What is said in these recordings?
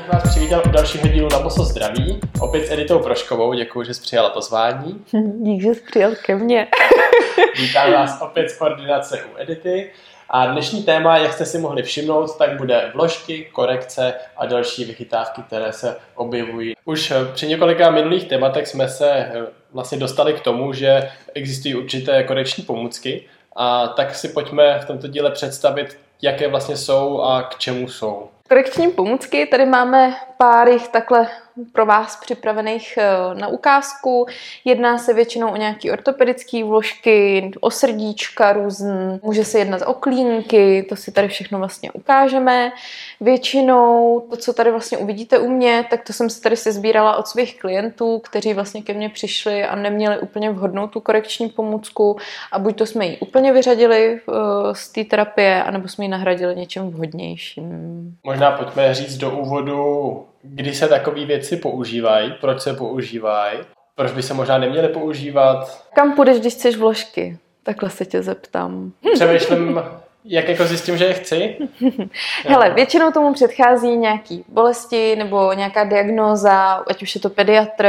bych vás přivítal u dalšího dílu na Boso zdraví. Opět s Editou Proškovou, děkuji, že jsi přijala pozvání. Dík, že jsi přijel ke mně. Vítám vás opět z koordinace u Edity. A dnešní téma, jak jste si mohli všimnout, tak bude vložky, korekce a další vychytávky, které se objevují. Už při několika minulých tématech jsme se eh, vlastně dostali k tomu, že existují určité korekční pomůcky, a tak si pojďme v tomto díle představit, jaké vlastně jsou a k čemu jsou. Korekční pomůcky, tady máme pár jich takhle pro vás připravených eh, na ukázku. Jedná se většinou o nějaké ortopedické vložky, o srdíčka různý, může se jednat o klínky, to si tady všechno vlastně ukážeme. Většinou to, co tady vlastně uvidíte u mě, tak to jsem si tady se sbírala od svých klientů, kteří vlastně ke mně přišli a neměli úplně vhodnou tu korekční pomůcku a buď to jsme ji úplně vyřadili eh, z té terapie, anebo jsme ji nahradili něčem vhodnějším. Možná pojďme říct do úvodu, kdy se takové věci používají, proč se používají, proč by se možná neměly používat. Kam půjdeš, když chceš vložky? Takhle se tě zeptám. Přemýšlím, jak jako zjistím, že je chci? Hele, většinou tomu předchází nějaký bolesti nebo nějaká diagnóza, ať už je to pediatr,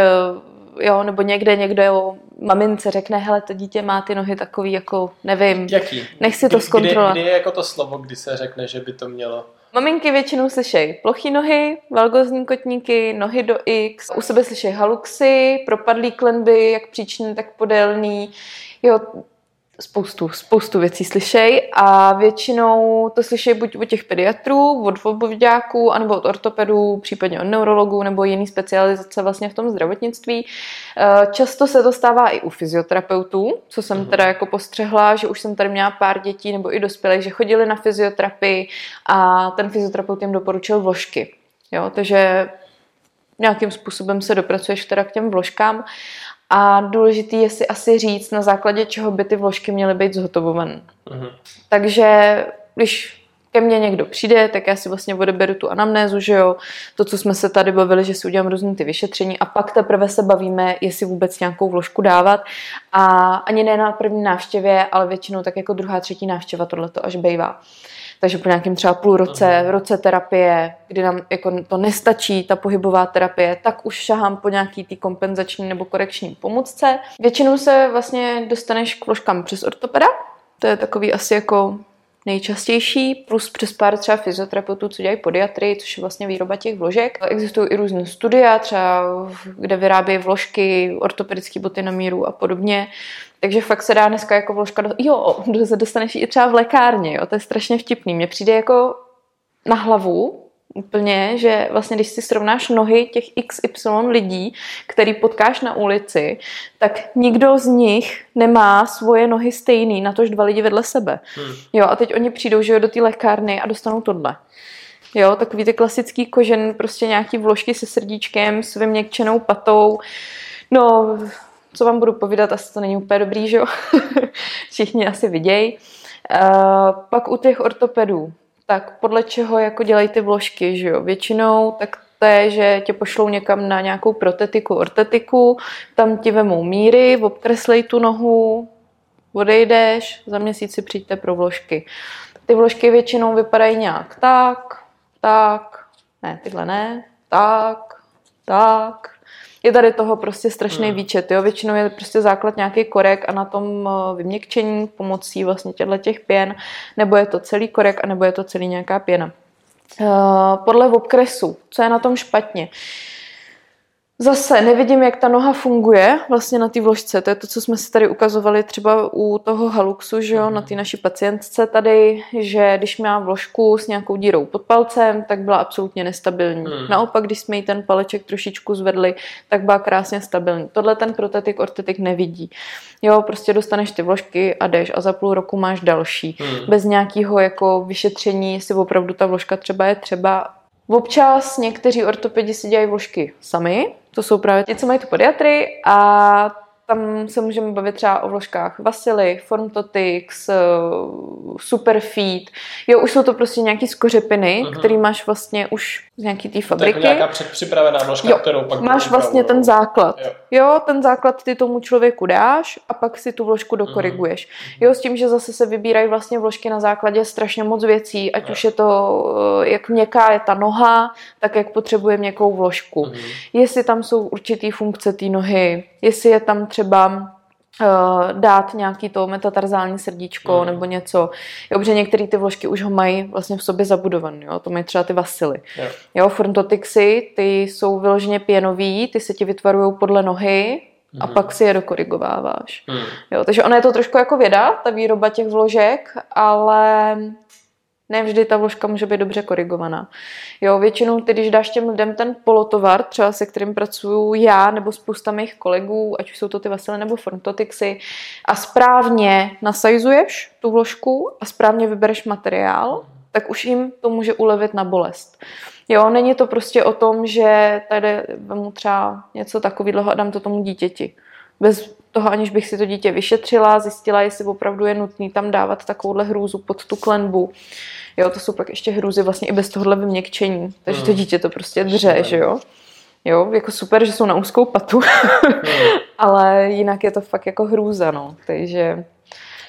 jo, nebo někde někde jo, mamince řekne, hele, to dítě má ty nohy takový jako, nevím, Jaký? nech si to zkontrolovat. Kdy, kdy je jako to slovo, kdy se řekne, že by to mělo... Maminky většinou slyšejí plochý nohy, valgozní kotníky, nohy do X, u sebe slyšejí haluxy, propadlý klenby, jak příčný, tak podélný. Jo, spoustu, spoustu věcí slyšej a většinou to slyšejí buď od těch pediatrů, od obvoďáků, anebo od ortopedů, případně od neurologů nebo jiný specializace vlastně v tom zdravotnictví. Eh, Často se to stává i u fyzioterapeutů, co jsem teda jako postřehla, že už jsem tady měla pár dětí nebo i dospělých, že chodili na fyzioterapii a ten fyzioterapeut jim doporučil vložky. Jo, takže nějakým způsobem se dopracuješ teda k těm vložkám a důležitý je si asi říct, na základě čeho by ty vložky měly být zhotovované. Mhm. Takže když ke mně někdo přijde, tak já si vlastně odeberu tu anamnézu, že jo, to, co jsme se tady bavili, že si udělám různý ty vyšetření a pak teprve se bavíme, jestli vůbec nějakou vložku dávat a ani ne na první návštěvě, ale většinou tak jako druhá, třetí návštěva tohleto až bejvá. Takže po nějakém třeba půl roce, roce terapie, kdy nám jako to nestačí, ta pohybová terapie, tak už šahám po nějaký tý kompenzační nebo korekční pomůcce. Většinou se vlastně dostaneš k vložkám přes ortopeda, to je takový asi jako nejčastější, plus přes pár třeba fyzioterapeutů, co dělají podiatry, což je vlastně výroba těch vložek. Existují i různé studia, třeba kde vyrábějí vložky, ortopedické boty na míru a podobně. Takže fakt se dá dneska jako vložka, do... jo, dostaneš i třeba v lékárně, jo, to je strašně vtipný. Mně přijde jako na hlavu úplně, že vlastně když si srovnáš nohy těch XY lidí, který potkáš na ulici, tak nikdo z nich nemá svoje nohy stejný, na tož dva lidi vedle sebe. Hmm. Jo, a teď oni přijdou, že jo, do té lékárny a dostanou tohle. Jo, takový ty klasický kožen, prostě nějaký vložky se srdíčkem, s vyměkčenou patou. No, co vám budu povídat, asi to není úplně dobrý, že jo? Všichni asi vidějí. Uh, pak u těch ortopedů, tak podle čeho jako dělají ty vložky, že jo? Většinou tak to je, že tě pošlou někam na nějakou protetiku, ortetiku, tam ti vemou míry, obkreslej tu nohu, odejdeš, za měsíc si přijďte pro vložky. Ty vložky většinou vypadají nějak tak, tak, ne, tyhle ne, tak, tak. Je tady toho prostě strašný Hmm. výčet, jo. Většinou je prostě základ nějaký korek a na tom eh, vyměkčení pomocí vlastně těchto těch pěn, nebo je to celý korek, a nebo je to celý nějaká pěna. Eh, Podle obkresu, co je na tom špatně? Zase nevidím, jak ta noha funguje vlastně na té vložce. To je to, co jsme si tady ukazovali třeba u toho haluxu, že jo, na té naší pacientce tady, že když měla vložku s nějakou dírou pod palcem, tak byla absolutně nestabilní. Hmm. Naopak, když jsme jí ten paleček trošičku zvedli, tak byla krásně stabilní. Tohle ten protetik, ortetik nevidí. Jo, prostě dostaneš ty vložky a jdeš a za půl roku máš další. Hmm. Bez nějakého jako vyšetření, jestli opravdu ta vložka třeba je třeba. Občas někteří ortopedi si dělají vložky sami, to jsou právě ti, co mají tu podiatry a tam se můžeme bavit třeba o vložkách Vasily, Formtotix, eh, Superfeed. Jo, už jsou to prostě nějaký skořepiny, uh-huh. který máš vlastně už z nějaký té fabriky. To je nějaká předpřipravená vložka, jo, kterou pak máš vlastně ten základ. Jo. jo, ten základ ty tomu člověku dáš a pak si tu vložku dokoriguješ. Uh-huh. Jo, s tím, že zase se vybírají vlastně vložky na základě strašně moc věcí, ať jo. už je to, eh, jak měkká je ta noha, tak jak potřebuje měkkou vložku. Uh-huh. Jestli tam jsou určitý funkce té nohy, jestli je tam třeba uh, dát nějaký to metatarzální srdíčko mm. nebo něco. Jo, protože některé ty vložky už ho mají vlastně v sobě zabudované. Jo? To mají třeba ty vasily. Jo, jo frontotixy, ty jsou vyloženě pěnový, ty se ti vytvarují podle nohy, a mm. pak si je dokorigováváš. Mm. Jo, takže ono je to trošku jako věda, ta výroba těch vložek, ale ne vždy ta vložka může být dobře korigovaná. Jo, většinou ty, když dáš těm lidem ten polotovar, třeba se kterým pracuju já nebo spousta mých kolegů, ať už jsou to ty vasily nebo frontotixy, a správně nasajzuješ tu vložku a správně vybereš materiál, tak už jim to může ulevit na bolest. Jo, není to prostě o tom, že tady vemu třeba něco takového a dám to tomu dítěti. Bez toho, aniž bych si to dítě vyšetřila, zjistila, jestli opravdu je nutný tam dávat takovouhle hrůzu pod tu klenbu. Jo, to jsou pak ještě hrůzy vlastně i bez tohohle vyměkčení. Takže to hmm. dítě to prostě dře, že jo. Jo, jako super, že jsou na úzkou patu, hmm. ale jinak je to fakt jako hrůza, no. Takže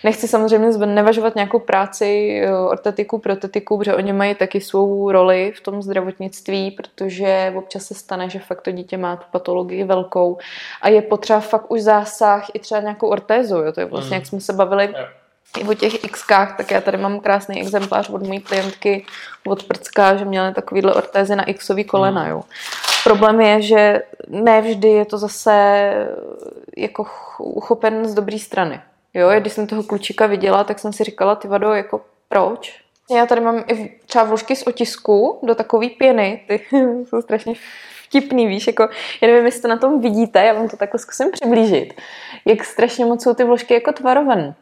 nechci samozřejmě nevažovat nějakou práci ortetiku, protetiku, protože oni mají taky svou roli v tom zdravotnictví, protože občas se stane, že fakt to dítě má tu patologii velkou a je potřeba fakt už zásah i třeba nějakou ortézu, jo. To je vlastně, mm. jak jsme se bavili, i o těch Xkách, tak já tady mám krásný exemplář od mojí klientky od Prcka, že měla takovýhle ortézy na Xový kolena, jo. Problém je, že ne vždy je to zase jako uchopen z dobré strany. Jo, když jsem toho klučíka viděla, tak jsem si říkala, ty vado, jako proč? Já tady mám i třeba vložky z otisku do takové pěny, ty jsou strašně vtipný, víš, jako, já nevím, jestli to na tom vidíte, já vám to takhle zkusím přiblížit, jak strašně moc jsou ty vložky jako tvarované.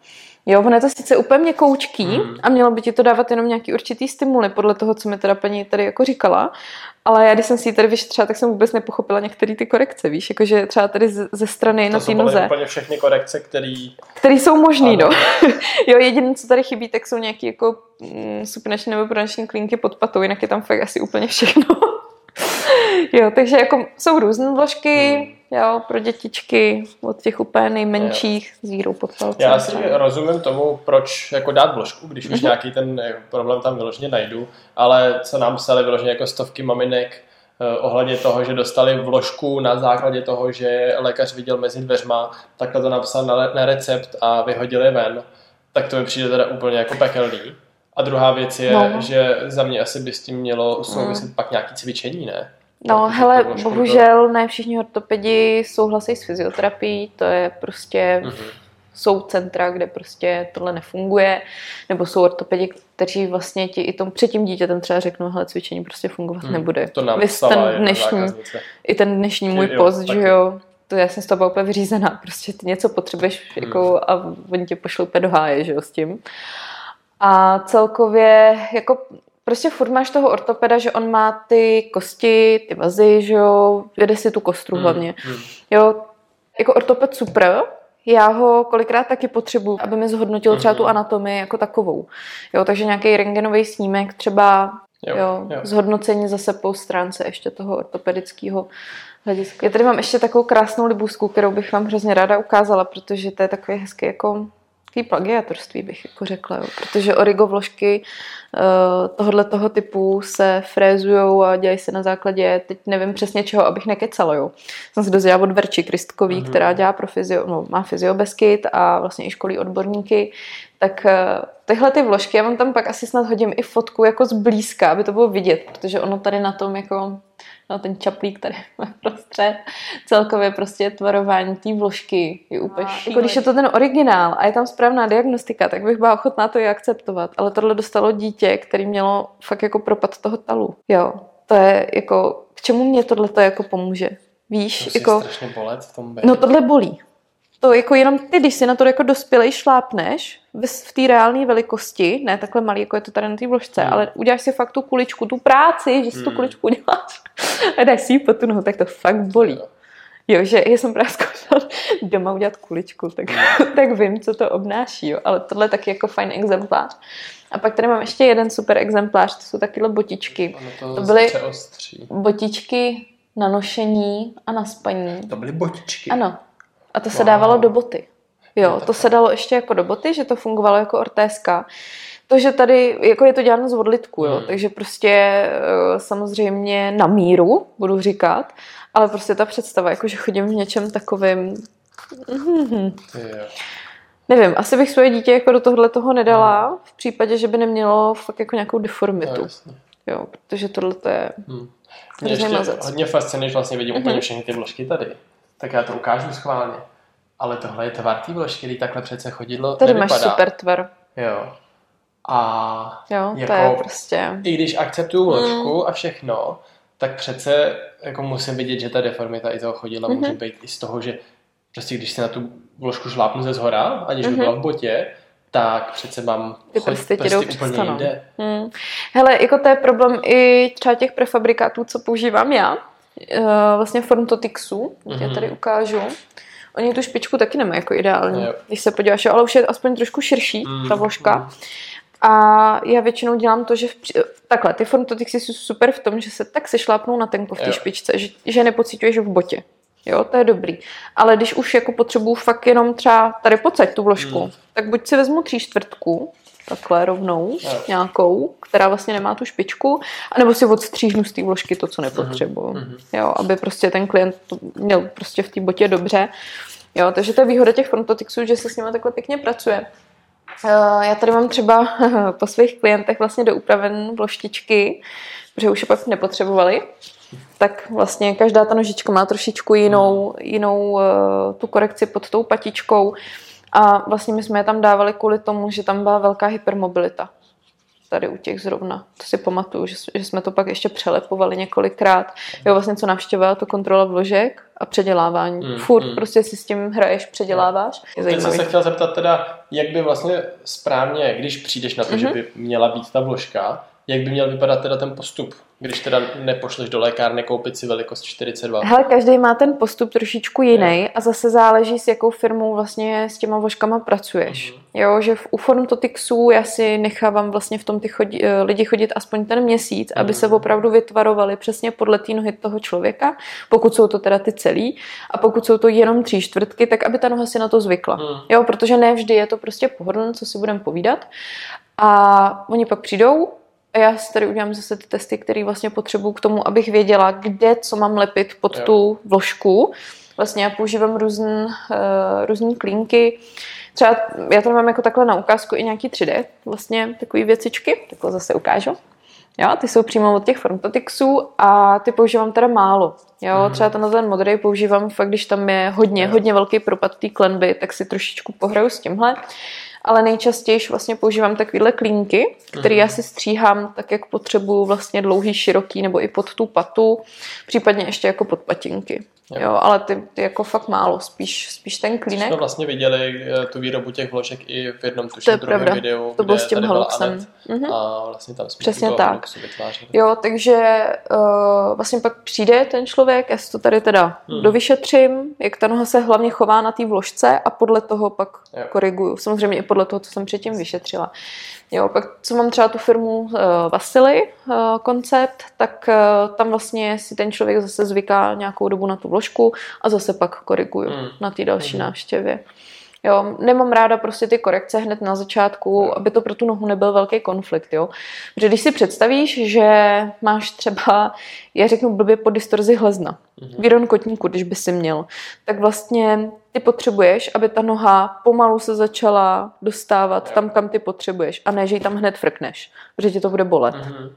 Jo, ono je to sice úplně měkoučký hmm. a mělo by ti to dávat jenom nějaký určitý stimuly, podle toho, co mi teda paní tady jako říkala, ale já když jsem si ji tady vyšetřila, tak jsem vůbec nepochopila některé ty korekce, víš, jakože třeba tady ze strany to na té noze. úplně všechny korekce, které... Které jsou možný, no. jo, jediné, co tady chybí, tak jsou nějaké jako mm, supinační nebo pronační klinky pod patou, jinak je tam fakt asi úplně všechno. jo, takže jako jsou různé vložky, hmm jo, pro dětičky od těch úplně nejmenších s vírou pod palcem. Já si rozumím tomu, proč jako dát vložku, když už mm-hmm. nějaký ten eh, problém tam vyloženě najdu, ale co nám psali vyloženě jako stovky maminek, eh, ohledně toho, že dostali vložku na základě toho, že lékař viděl mezi dveřma, takhle to napsal na, na recept a vyhodili ven, tak to mi přijde teda úplně jako pekelný. A druhá věc je, no. že za mě asi by s tím mělo souviset mm. pak nějaký cvičení, ne? No, hele, bohužel ne všichni ortopedi souhlasí s fyzioterapií, to je prostě, mm-hmm. jsou centra, kde prostě tohle nefunguje, nebo jsou ortopedi, kteří vlastně ti i tom před tím dítětem třeba řeknou, hele, cvičení prostě fungovat mm, nebude. To nám ten dnešní, i ten dnešní můj jo, post, taky. že jo, to já jsem z toho úplně vyřízená, prostě ty něco potřebuješ mm. jako, a oni tě pošlou úplně do háje, že jo, s tím. A celkově jako prostě furt máš toho ortopeda, že on má ty kosti, ty vazy, že jo, jede si tu kostru hmm. hlavně. Hmm. Jo, jako ortoped super, já ho kolikrát taky potřebuji, aby mi zhodnotil třeba tu hmm. anatomii jako takovou. Jo, takže nějaký rengenový snímek třeba Jo, jo, jo. zhodnocení zase po stránce ještě toho ortopedického hlediska. Já tady mám ještě takovou krásnou libůzku, kterou bych vám hrozně ráda ukázala, protože to je takový hezký jako Taký plagiatorství bych jako řekla, jo. protože origo vložky uh, tohohle toho typu se frézujou a dělají se na základě, teď nevím přesně čeho, abych nekecala, jo. Jsem se dozvěděla od Verči Kristkový, mm-hmm. která dělá pro fyzio, no, má fyziobeskyt a vlastně i školí odborníky, tak uh, tyhle ty vložky, já vám tam pak asi snad hodím i fotku jako zblízka, aby to bylo vidět, protože ono tady na tom jako no, ten čaplík tady prostřed, celkově prostě tvarování té vložky je úplně a, Jako když je to ten originál a je tam správná diagnostika, tak bych byla ochotná to i akceptovat. Ale tohle dostalo dítě, který mělo fakt jako propad toho talu. Jo, to je jako, k čemu mě tohle to jako pomůže? Víš, Musí jako... strašně bolet v tom No tohle bolí. To jako jenom ty, když si na to jako dospělej šlápneš v té reálné velikosti, ne takhle malý, jako je to tady na té vložce, hmm. ale uděláš si fakt tu kuličku, tu práci, že si hmm. tu kuličku uděláš a dáš si ji po tu nohu, tak to fakt bolí. Jo, že já jsem právě zkoušela doma udělat kuličku, tak, tak vím, co to obnáší, jo. Ale tohle je taky jako fajn exemplář. A pak tady mám ještě jeden super exemplář, to jsou takyhle botičky. Ono To byly přeostří. botičky na nošení a na spaní. To byly botičky. Ano. A to se Wow. dávalo do boty. Jo, to se dalo ještě jako do boty, že to fungovalo jako ortéska. To, že tady, jako je to děláno z odlitku, jo, Hmm. takže prostě eh, samozřejmě na míru, budu říkat, ale prostě ta představa, jako že chodím v něčem takovým. Jo. nevím, asi bych svoje dítě jako do tohle toho nedala, v případě, že by nemělo fakt jako nějakou No, deformitu, jasně. jo, protože tohle to je, Hm. Mě ještě mazec. hodně fascinuje, že vlastně vidím Mhm. úplně všechny ty vložky tady. Tak já to ukážu schválně. Ale tohle je tvar té vložky, který takhle přece chodidlo tady máš nevypadá. super tvar, Jo. A jo, Jako- to je prostě, i když akceptuju vložku Mm. a všechno, tak přece jako musím vidět, že ta deformita i toho chodidla Mhm. může být i z toho, že prostě když se na tu vložku šlápnu ze zhora, aniž by Mhm. byla v botě, tak přece mám Ty chod- prsty ti jdou úplně přestanou. jinde. Hmm. Hele, jako to je problém i třeba těch prefabrikátů, co používám já, eh, vlastně Forntotixu, mm-hmm. já Mhm. tady ukážu. Oni tu špičku taky nemají jako ideální, Jo. když se podíváš, ale už je aspoň trošku širší Mm, ta vložka. mm. A já většinou dělám to, že v, takhle, ty Forntotixy jsou super v tom, že se tak sešlápnou na tenko v té špičce, že, že nepocituješ v botě. Jo, to je dobrý. Ale když už jako potřebuju fakt jenom třeba tady pocať tu vložku, Mm. tak buď si vezmu tří čtvrtku, takhle rovnou, nějakou, která vlastně nemá tu špičku, anebo si odstříhnu z té vložky to, co nepotřebuju. Mhm. Jo, aby prostě ten klient to měl prostě v té botě dobře. Jo, takže to je výhoda těch frontotixů, že se s nimi takhle pěkně pracuje. Eh, Já tady mám třeba po svých klientech vlastně doupraven vloštičky, protože už je pak nepotřebovali. Tak vlastně každá ta nožička má trošičku jinou, jinou eh, tu korekci pod tou patičkou. A vlastně my jsme je tam dávali kvůli tomu, že tam byla velká hypermobilita. Tady u těch zrovna. To si pamatuju, že, že jsme to pak ještě přelepovali několikrát. Jo, vlastně co navštěvovala to kontrola vložek a předělávání. Mm, Furt mm. prostě si s tím hraješ, předěláváš. Je Teď jsem se chtěl zeptat teda, jak by vlastně správně, když přijdeš na to, že Mhm. by měla být ta vložka, jak by měl vypadat teda ten postup, když teda nepošleš do lékárny koupit si velikost 42. Hele, každý má ten postup trošičku jiný a zase záleží, s jakou firmou vlastně s těma vložkama pracuješ. Mhm. Jo, že v, u Forntotixu já si nechávám vlastně v tom ty chodí, eh, lidi chodit aspoň ten měsíc, aby se Mhm. opravdu vytvarovali přesně podle té nohy toho člověka, pokud jsou to teda ty celý a pokud jsou to jenom tři čtvrtky, tak aby ta noha si na to zvykla. Hmm. Jo, protože ne vždy je to prostě pohodlné, co si budeme povídat. A oni pak přijdou a já si tady udělám zase ty testy, které vlastně potřebuju k tomu, abych věděla, kde co mám lepit pod Jo. tu vložku. Vlastně já používám různé uh, různý klínky. Třeba já tady mám jako takhle na ukázku i nějaký 3D, vlastně takové věcičky, takhle zase ukážu. Jo, ty jsou přímo od těch Frontotixů a ty používám teda málo. Jo, Mhm. třeba tenhle ten modrý používám fakt, když tam je hodně, Jo. hodně velký propad té klenby, tak si trošičku pohraju s tímhle. Ale nejčastěji vlastně používám takovéhle klínky, které Mhm. já si stříhám tak, jak potřebuju vlastně dlouhý, široký nebo i pod tu patu, případně ještě jako pod patinky. Jo. Jo, ale ty, ty jako fakt málo, spíš, spíš ten klínek. Jsme vlastně viděli eh, tu výrobu těch vložek i v jednom To tuším je druhém pravda. videu, To bylo kde s tím tady byla Holuxem. Mhm. A vlastně tam jsme Přesně tak. Jo, takže uh, vlastně pak přijde ten člověk, já si to tady teda Hmm. hmm. dovyšetřím, jak ta noha se hlavně chová na té vložce a podle toho pak Jo. koriguju. Samozřejmě i podle toho, co jsem předtím vyšetřila. Jo, pak co mám třeba tu firmu uh, Vasily uh, koncept, tak uh, tam vlastně si ten člověk zase zvyká nějakou dobu na tu vložku a zase pak koriguju Hmm. na té další Mhm. návštěvě. Jo, nemám ráda prostě ty korekce hned na začátku, Jo. aby to pro tu nohu nebyl velký konflikt, jo. Protože když si představíš, že máš třeba, já řeknu blbě po distorzi hlezna, Mhm. výron kotníku, když by si měl, tak vlastně ty potřebuješ, aby ta noha pomalu se začala dostávat tam, kam ty potřebuješ a ne, že ji tam hned frkneš, protože ti to bude bolet. Mhm.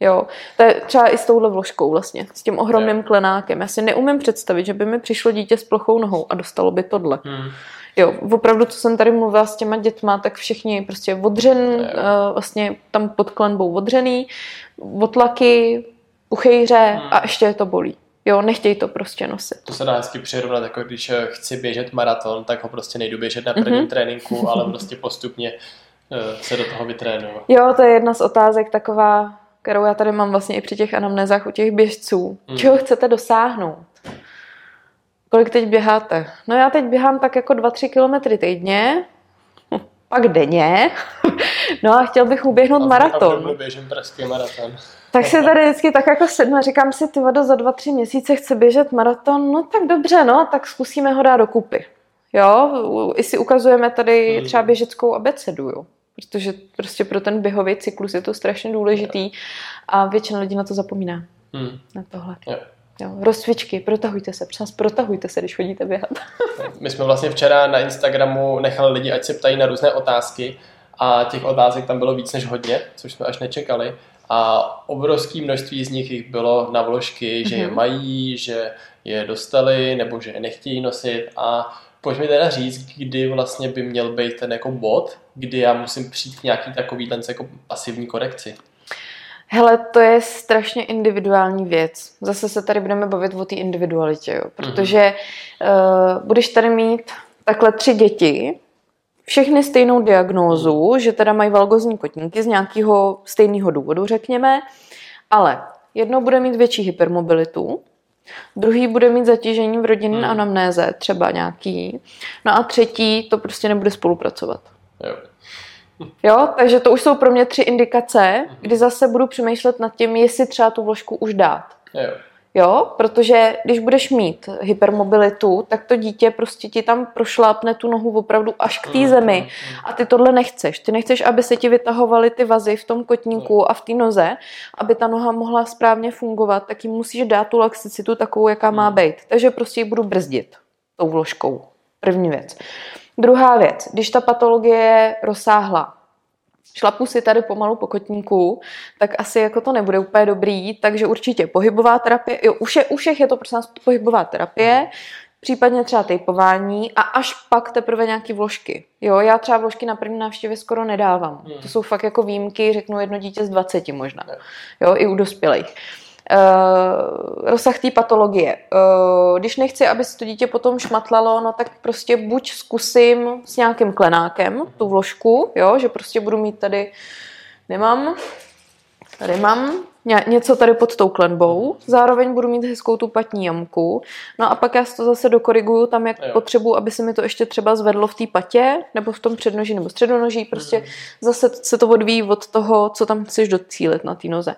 Jo, to je třeba i s touhle vložkou vlastně, s tím ohromným Jo. klenákem. Já si neumím představit, že by mi přišlo dítě s plochou nohou a dostalo by tohle. Mhm. Jo, opravdu, co jsem tady mluvila s těma dětma, tak všichni prostě odřen, Jo. uh, vlastně tam pod klenbou odřený, otlaky, uchejře Hmm. a ještě je to bolí. Jo, nechtějí to prostě nosit. To se dá hezky přirovnat, jako když eh, chci běžet maraton, tak ho prostě nejdu běžet na prvním Mhm. tréninku, ale prostě postupně eh, se do toho vytrénuju. Jo, to je jedna z otázek taková, kterou já tady mám vlastně i při těch anamnézách u těch běžců. Hmm. Čeho chcete dosáhnout? Kolik teď běháte? No já teď běhám tak jako 2-3 kilometry týdně, pak denně. No a chtěl bych uběhnout maraton. A běžím pražský maraton. Tak si tady vždycky tak jako sednu a říkám si, ty vado, za dva, tři měsíce chce běžet maraton, no tak dobře, no, tak zkusíme ho dát dokupy. Jo, i si ukazujeme tady hmm. třeba běžeckou abecedu, jo. Protože prostě pro ten běhový cyklus je to strašně důležitý a většina lidí na to zapomíná. Hmm. Na tohle. Jo. Jo, rozcvičky, protahujte se, přes protahujte se, když chodíte běhat. My jsme vlastně včera na Instagramu nechali lidi, ať se ptají na různé otázky a těch otázek tam bylo víc než hodně, což jsme až nečekali. A obrovské množství z nich jich bylo na vložky, že je mhm. mají, že je dostali nebo že je nechtějí nosit a pojď mi teda říct, kdy vlastně by měl být ten jako bod, kdy já musím přijít k nějaký takový ten jako pasivní korekci. Hele, to je strašně individuální věc. Zase se tady budeme bavit o té individualitě, jo? protože mm-hmm. uh, budeš tady mít takhle tři děti, všechny stejnou diagnózu, že teda mají valgozní kotníky z nějakého stejného důvodu, řekněme, ale jedno bude mít větší hypermobilitu, druhý bude mít zatížení v rodinné hmm. anamnéze, třeba nějaký, no a třetí to prostě nebude spolupracovat. Jo. Jo, takže to už jsou pro mě tři indikace, kdy zase budu přemýšlet nad tím, jestli třeba tu vložku už dát. Jo. Jo, protože když budeš mít hypermobilitu, tak to dítě prostě ti tam prošlápne tu nohu opravdu až k té mm, zemi mm. a ty tohle nechceš. Ty nechceš, aby se ti vytahovaly ty vazy v tom kotníku a v té noze, aby ta noha mohla správně fungovat, tak jim musíš dát tu laxicitu takovou, jaká má být. Takže prostě ji budu brzdit tou vložkou. První věc. Druhá věc, když ta patologie je rozsáhlá, šlapu si tady pomalu po kotníku, tak asi jako to nebude úplně dobrý, takže určitě pohybová terapie, jo, u, všech, u všech je to prostě pohybová terapie, případně třeba tejpování a až pak teprve nějaký vložky. Jo, já třeba vložky na první návštěvě skoro nedávám. To jsou fakt jako výjimky, řeknu jedno dítě z 20 možná. Jo, i u dospělých. Uh, rozsah té patologie. Uh, když nechci, aby se to dítě potom šmatlalo, no tak prostě buď zkusím s nějakým klenákem tu vložku, jo, že prostě budu mít tady, nemám, tady mám něco tady pod tou klenbou, zároveň budu mít hezkou tu patní jamku, no a pak já to zase dokoriguju tam, jak jo. potřebuji, aby se mi to ještě třeba zvedlo v té patě, nebo v tom přednoží, nebo středonoží, prostě mm. zase se to odvíjí od toho, co tam chceš docílit na té noze. Uh,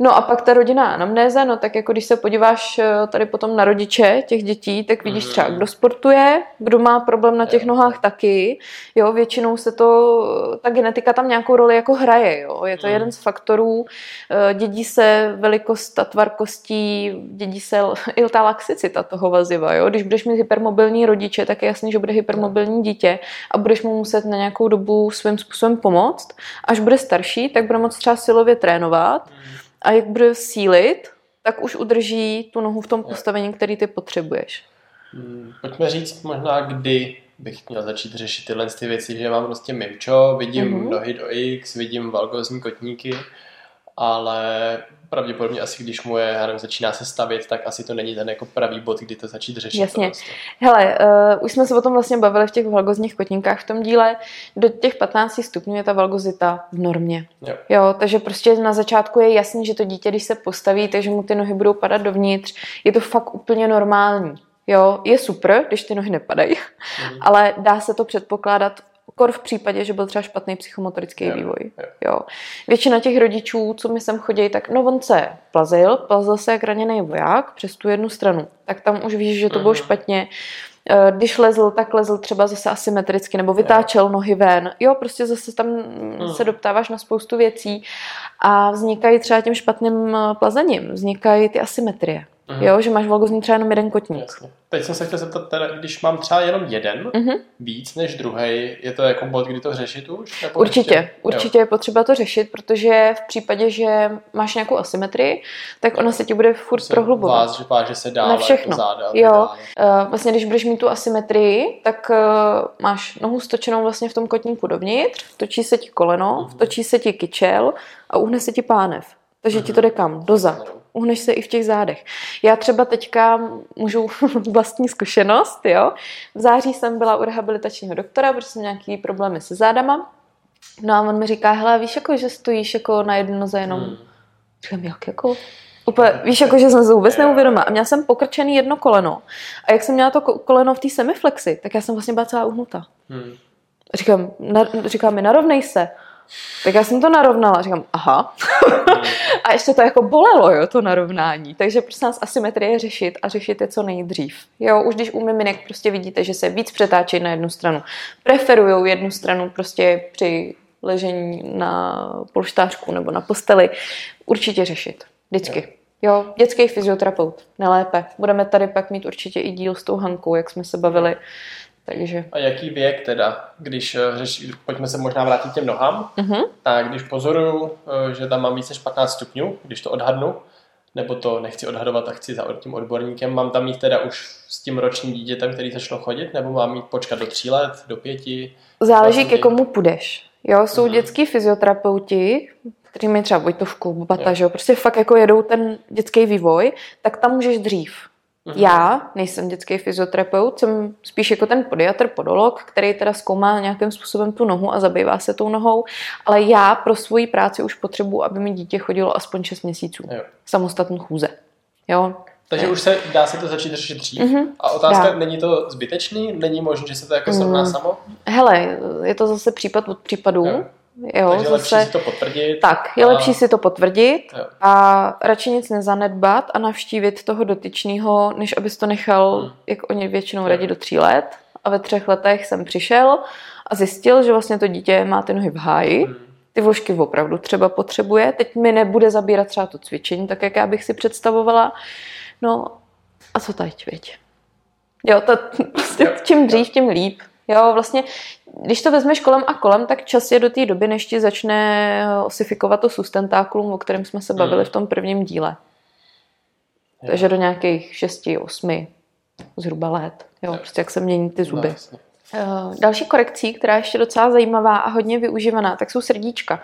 No a pak ta rodina anamnéza, no tak jako když se podíváš eh, tady potom na rodiče těch dětí, tak vidíš mm. třeba, kdo sportuje, kdo má problém na těch nohách taky, jo, většinou se to, ta genetika tam nějakou roli jako hraje, jo, je to mm. jeden z faktorů, eh, dědí se velikost a tvar kostí, dědí se i ta laxicita toho vaziva, jo, když budeš mít hypermobilní rodiče, tak je jasný, že bude hypermobilní dítě a budeš mu muset na nějakou dobu svým způsobem pomoct, až bude starší, tak bude moct třeba silově trénovat, mm a jak bude sílit, tak už udrží tu nohu v tom postavení, který ty potřebuješ. Hmm, pojďme říct možná, kdy bych měl začít řešit tyhle ty věci, že mám prostě mimčo, vidím mm-hmm. nohy do X, vidím valgozní kotníky, ale pravděpodobně asi když mu je, nevím, začíná se stavět, tak asi to není ten jako pravý bod, kdy to začít řešit. Jasně. Prostě. Hele, uh, už jsme se o tom vlastně bavili v těch valgozních kotníkách v tom díle. Do těch 15 stupňů je ta valgozita v normě. Jo. jo. takže prostě na začátku je jasný, že to dítě, když se postaví, takže mu ty nohy budou padat dovnitř, je to fakt úplně normální. Jo, je super, když ty nohy nepadají, mm. ale dá se to předpokládat Kor v případě, že byl třeba špatný psychomotorický jo, vývoj. Jo. jo. Většina těch rodičů, co mi sem chodí, tak no on se plazil, plazil se jak raněný voják přes tu jednu stranu. Tak tam už víš, že to bylo mhm. špatně. Eh, když lezl, tak lezl třeba zase asymetricky nebo vytáčel nohy ven. Jo, prostě zase tam mm. se doptáváš na spoustu věcí a vznikají třeba tím špatným eh, plazením, vznikají ty asymetrie. Mm-hmm. Jo, že máš valgozní třeba jenom jeden kotník. Jasně. Teď jsem se chtěl zeptat, teda, když mám třeba jenom jeden mm-hmm. víc než druhý, je to jako bod, kdy to řešit už? Nebo určitě, ještě? určitě jo. je potřeba to řešit, protože v případě, že máš nějakou asymetrii, tak ona se ti bude furt Myslím, prohlubovat. Vás, že váže se dál, Na všechno. Jako záda, jo. Dále. Uh, vlastně, když budeš mít tu asymetrii, tak uh, máš nohu stočenou vlastně v tom kotníku dovnitř, točí se ti koleno, mm-hmm. točí se ti kyčel a uhne se ti pánev. Takže mm-hmm. ti to jde kam? Dozad uhneš se i v těch zádech. Já třeba teďka můžu vlastní zkušenost, jo. V září jsem byla u rehabilitačního doktora, protože jsem nějaký problémy se zádama. No a on mi říká, hele, víš, jako, že stojíš jako na jednu noze jenom. Hmm. Říkám, jak jako? Úplně, víš, jako, že jsem se vůbec neuvědomila. A měla jsem pokrčený jedno koleno. A jak jsem měla to koleno v té semiflexi, tak já jsem vlastně byla celá uhnutá. Hmm. Říkám, na, říkám mi, narovnej se. Tak já jsem to narovnala, říkám, aha. a ještě to jako bolelo, jo, to narovnání. Takže prostě nás asymetrie řešit a řešit je co nejdřív. Jo, už když u miminek prostě vidíte, že se víc přetáčí na jednu stranu, preferujou jednu stranu prostě při ležení na polštářku nebo na posteli, určitě řešit. Vždycky. Jo, dětský fyzioterapeut, nelépe. Budeme tady pak mít určitě i díl s tou Hankou, jak jsme se bavili. Takže... A jaký věk teda, když eh, řeší, pojďme se možná vrátit těm nohám, uh-huh. tak když pozoruju, eh, že tam mám více než 15 stupňů, když to odhadnu, nebo to nechci odhadovat a chci za tím odborníkem, mám tam mít teda už s tím ročním dítětem, který začalo chodit, nebo mám mít počkat do tří let, do pěti? Záleží, ke komu půjdeš. Jo, jsou uh-huh. dětský fyzioterapeuti, kteří mají třeba Vojtovku, Bata, že jo, prostě fakt jako jedou ten dětský vývoj, tak tam můžeš dřív. Uh-huh. Já nejsem dětský fyzioterapeut, jsem spíš jako ten podiatr, podolog, který teda zkoumá nějakým způsobem tu nohu a zabývá se tou nohou, ale já pro svoji práci už potřebuji, aby mi dítě chodilo aspoň 6 měsíců. Jo. Samostatnou chůze. Jo, takže ne. už se dá se to začít řešit dřív. Mm-hmm. A otázka, dá. není to zbytečný? Není možné, že se to jako srovná mm. samo? Hele, je to zase případ od případů. Jo. Jo, Takže zase, lepší si to potvrdit. Tak, je a... lepší si to potvrdit jo. a radši nic nezanedbat a navštívit toho dotyčného, než abys to nechal, hmm. jak oni většinou radí, do tří let. A ve třech letech jsem přišel a zjistil, že vlastně to dítě má ty nohy v háji. Hmm. Ty vložky opravdu třeba potřebuje. Teď mi nebude zabírat třeba to cvičení, tak jak já bych si představovala. No a co teď, věď? Jo, to prostě čím dřív, tím líp. Jo, vlastně, když to vezmeš kolem a kolem, tak čas je do té doby, než ti začne osifikovat to sustentákulum, o kterém jsme se bavili v tom prvním díle. Takže do nějakých 6, 8 zhruba let. Jo, prostě jak se mění ty zuby. No, Další korekcí, která je ještě docela zajímavá a hodně využívaná, tak jsou srdíčka.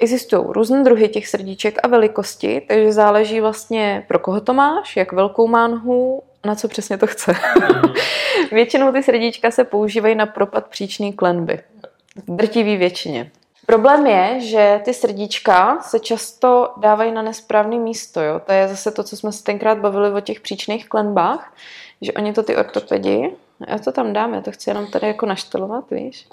Existují různé druhy těch srdíček a velikosti, takže záleží vlastně pro koho to máš, jak velkou má nohu, na co přesně to chce. Mhm. Většinou ty srdíčka se používají na propad příčný klenby. V drtivý většině. Problém je, že ty srdíčka se často dávají na nesprávné místo. Jo? To je zase to, co jsme se tenkrát bavili o těch příčných klenbách, že oni to ty ortopedi, já to tam dám, já to chci jenom tady jako naštelovat, víš,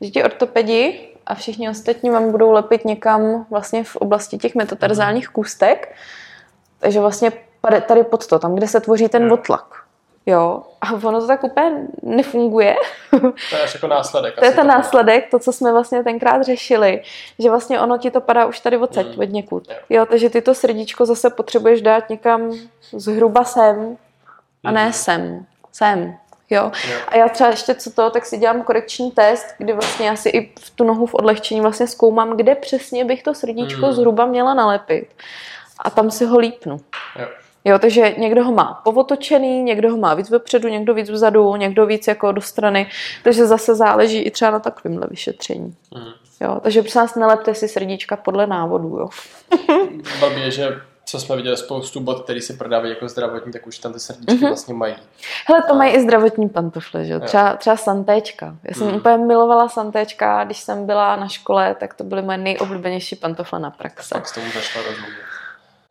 že ti ortopedi a všichni ostatní vám budou lepit někam vlastně v oblasti těch metatarzálních kůstek, takže vlastně tady pod to, tam, kde se tvoří ten otlak. Jo, a ono to tak úplně nefunguje. To je až jako následek. to je ten následek, to, co jsme vlastně tenkrát řešili, že vlastně ono ti to padá už tady odsaď, mm. od někud. Jo, takže ty to srdíčko zase potřebuješ dát někam zhruba sem a ne mm. sem. Sem. Jo. A já třeba ještě co to, tak si dělám korekční test, kdy vlastně já si i v tu nohu v odlehčení vlastně zkoumám, kde přesně bych to srdíčko mm. zhruba měla nalepit. A tam si ho lípnu. Jo. Jo, takže někdo ho má povotočený, někdo ho má víc vepředu, někdo víc vzadu, někdo víc jako do strany, takže zase záleží i třeba na takovémhle vyšetření. Mm. Jo, takže prosím nás nelepte si srdíčka podle návodu, jo. Že co jsme viděli spoustu bot, který si prodávají jako zdravotní, tak už tam ty srdíčky mm-hmm. vlastně mají. Hele, to a... mají i zdravotní pantofle, že jo? Třeba, třeba santéčka. Já jsem mm. úplně milovala santéčka, když jsem byla na škole, tak to byly moje nejoblíbenější pantofle na praxe. Tak s tomu začala rozumět.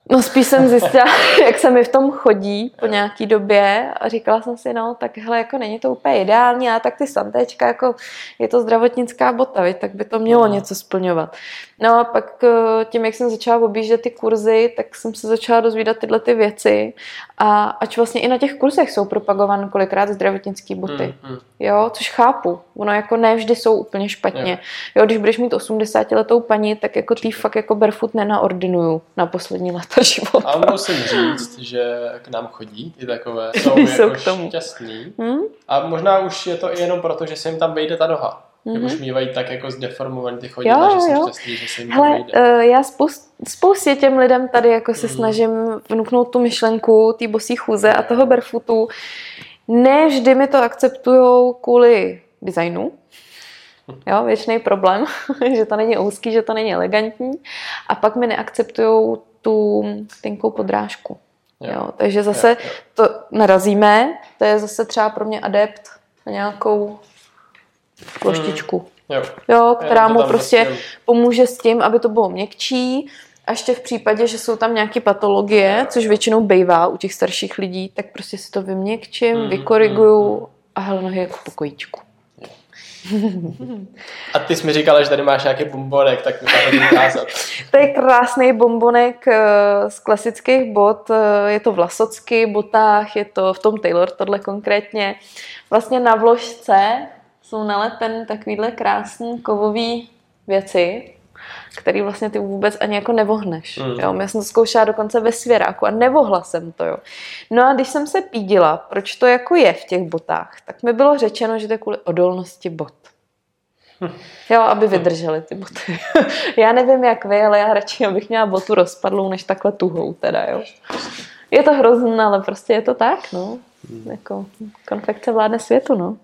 No spíš jsem zjistila, jak se mi v tom chodí po nějaký době a říkala jsem si, no tak hele, jako není to úplně ideální, a tak ty santečka, jako je to zdravotnická bota, viď, tak by to mělo no. něco splňovat. No a pak eh, tím, jak jsem začala objíždět ty kurzy, tak jsem se začala dozvídat tyhle ty věci a ač vlastně i na těch kurzech jsou propagované kolikrát zdravotnické boty, mm, mm. jo, což chápu, ono jako ne vždy jsou úplně špatně. Jo, jo když budeš mít 80 letou paní, tak jako ty fakt jako barefoot nenaordinuju na poslední léta života. A musím říct, že k nám chodí i takové, jsou, jsou jako k tomu. šťastný. Hmm? A možná už je to i jenom proto, že se jim tam vejde ta noha. Mm-hmm. už mývají tak jako zdeformovaný ty chodidla, že jsou šťastný, že se jim Hele, uh, já spoust, spoustě těm lidem tady jako se mm. snažím vnuknout tu myšlenku té bosí chůze a toho barefootu. Ne vždy mi to akceptují kvůli designu, Jo, věčný problém, že to není úzký, že to není elegantní. A pak mi neakceptují tu tenkou podrážku. Jo. Jo, takže zase jo, jo. to narazíme, to je zase třeba pro mě adept na nějakou ploštičku. Mm. Jo. jo, která mu prostě, prostě pomůže s tím, aby to bylo měkčí, A ještě v případě, že jsou tam nějaké patologie, což většinou bývá u těch starších lidí, tak prostě si to vyměkčím, mm, vykoriguju mm, a hele nohy jako pokojíčku. A ty jsi mi říkala, že tady máš nějaký bombonek, tak mi to ukázat. to je krásný bombonek eh, z klasických bot. Eh, je to v Lasocky botách, je to v tom Taylor, tohle konkrétně. Vlastně na vložce jsou nalepen takovýhle krásný kovový věci, který vlastně ty vůbec ani jako nevohneš. Mm. Jo? Já jsem to zkoušela dokonce ve svěráku a nevohla jsem to. Jo? No a když jsem se pídila, proč to jako je v těch botách, tak mi bylo řečeno, že to je kvůli odolnosti bot. Jo, aby vydržely ty boty. já nevím jak vy, ale já radši abych měla botu rozpadlou, než takhle tuhou teda, jo. Je to hrozné, ale prostě je to tak, no. Hmm. Jako konfekce vládne světu, no.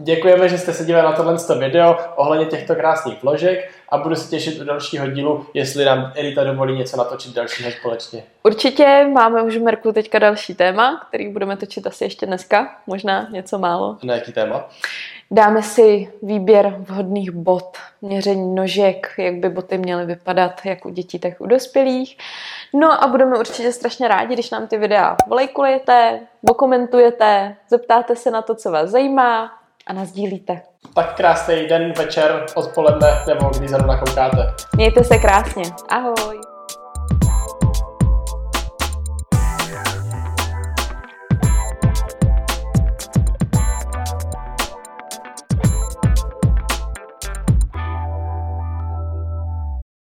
Děkujeme, že jste se dívali na tohle video ohledně těchto krásných vložek a budu se těšit u dalšího dílu, jestli nám Erita dovolí něco natočit dalšího společně. Určitě máme už v Merku teďka další téma, který budeme točit asi ještě dneska, možná něco málo. Na jaký téma? Dáme si výběr vhodných bot, měření nožek, jak by boty měly vypadat, jak u dětí, tak u dospělých. No a budeme určitě strašně rádi, když nám ty videa volejkulujete, dokumentujete, zeptáte se na to, co vás zajímá a nazdílíte. Tak krásný den, večer, odpoledne nebo kdy zrovna koukáte. Mějte se krásně. Ahoj.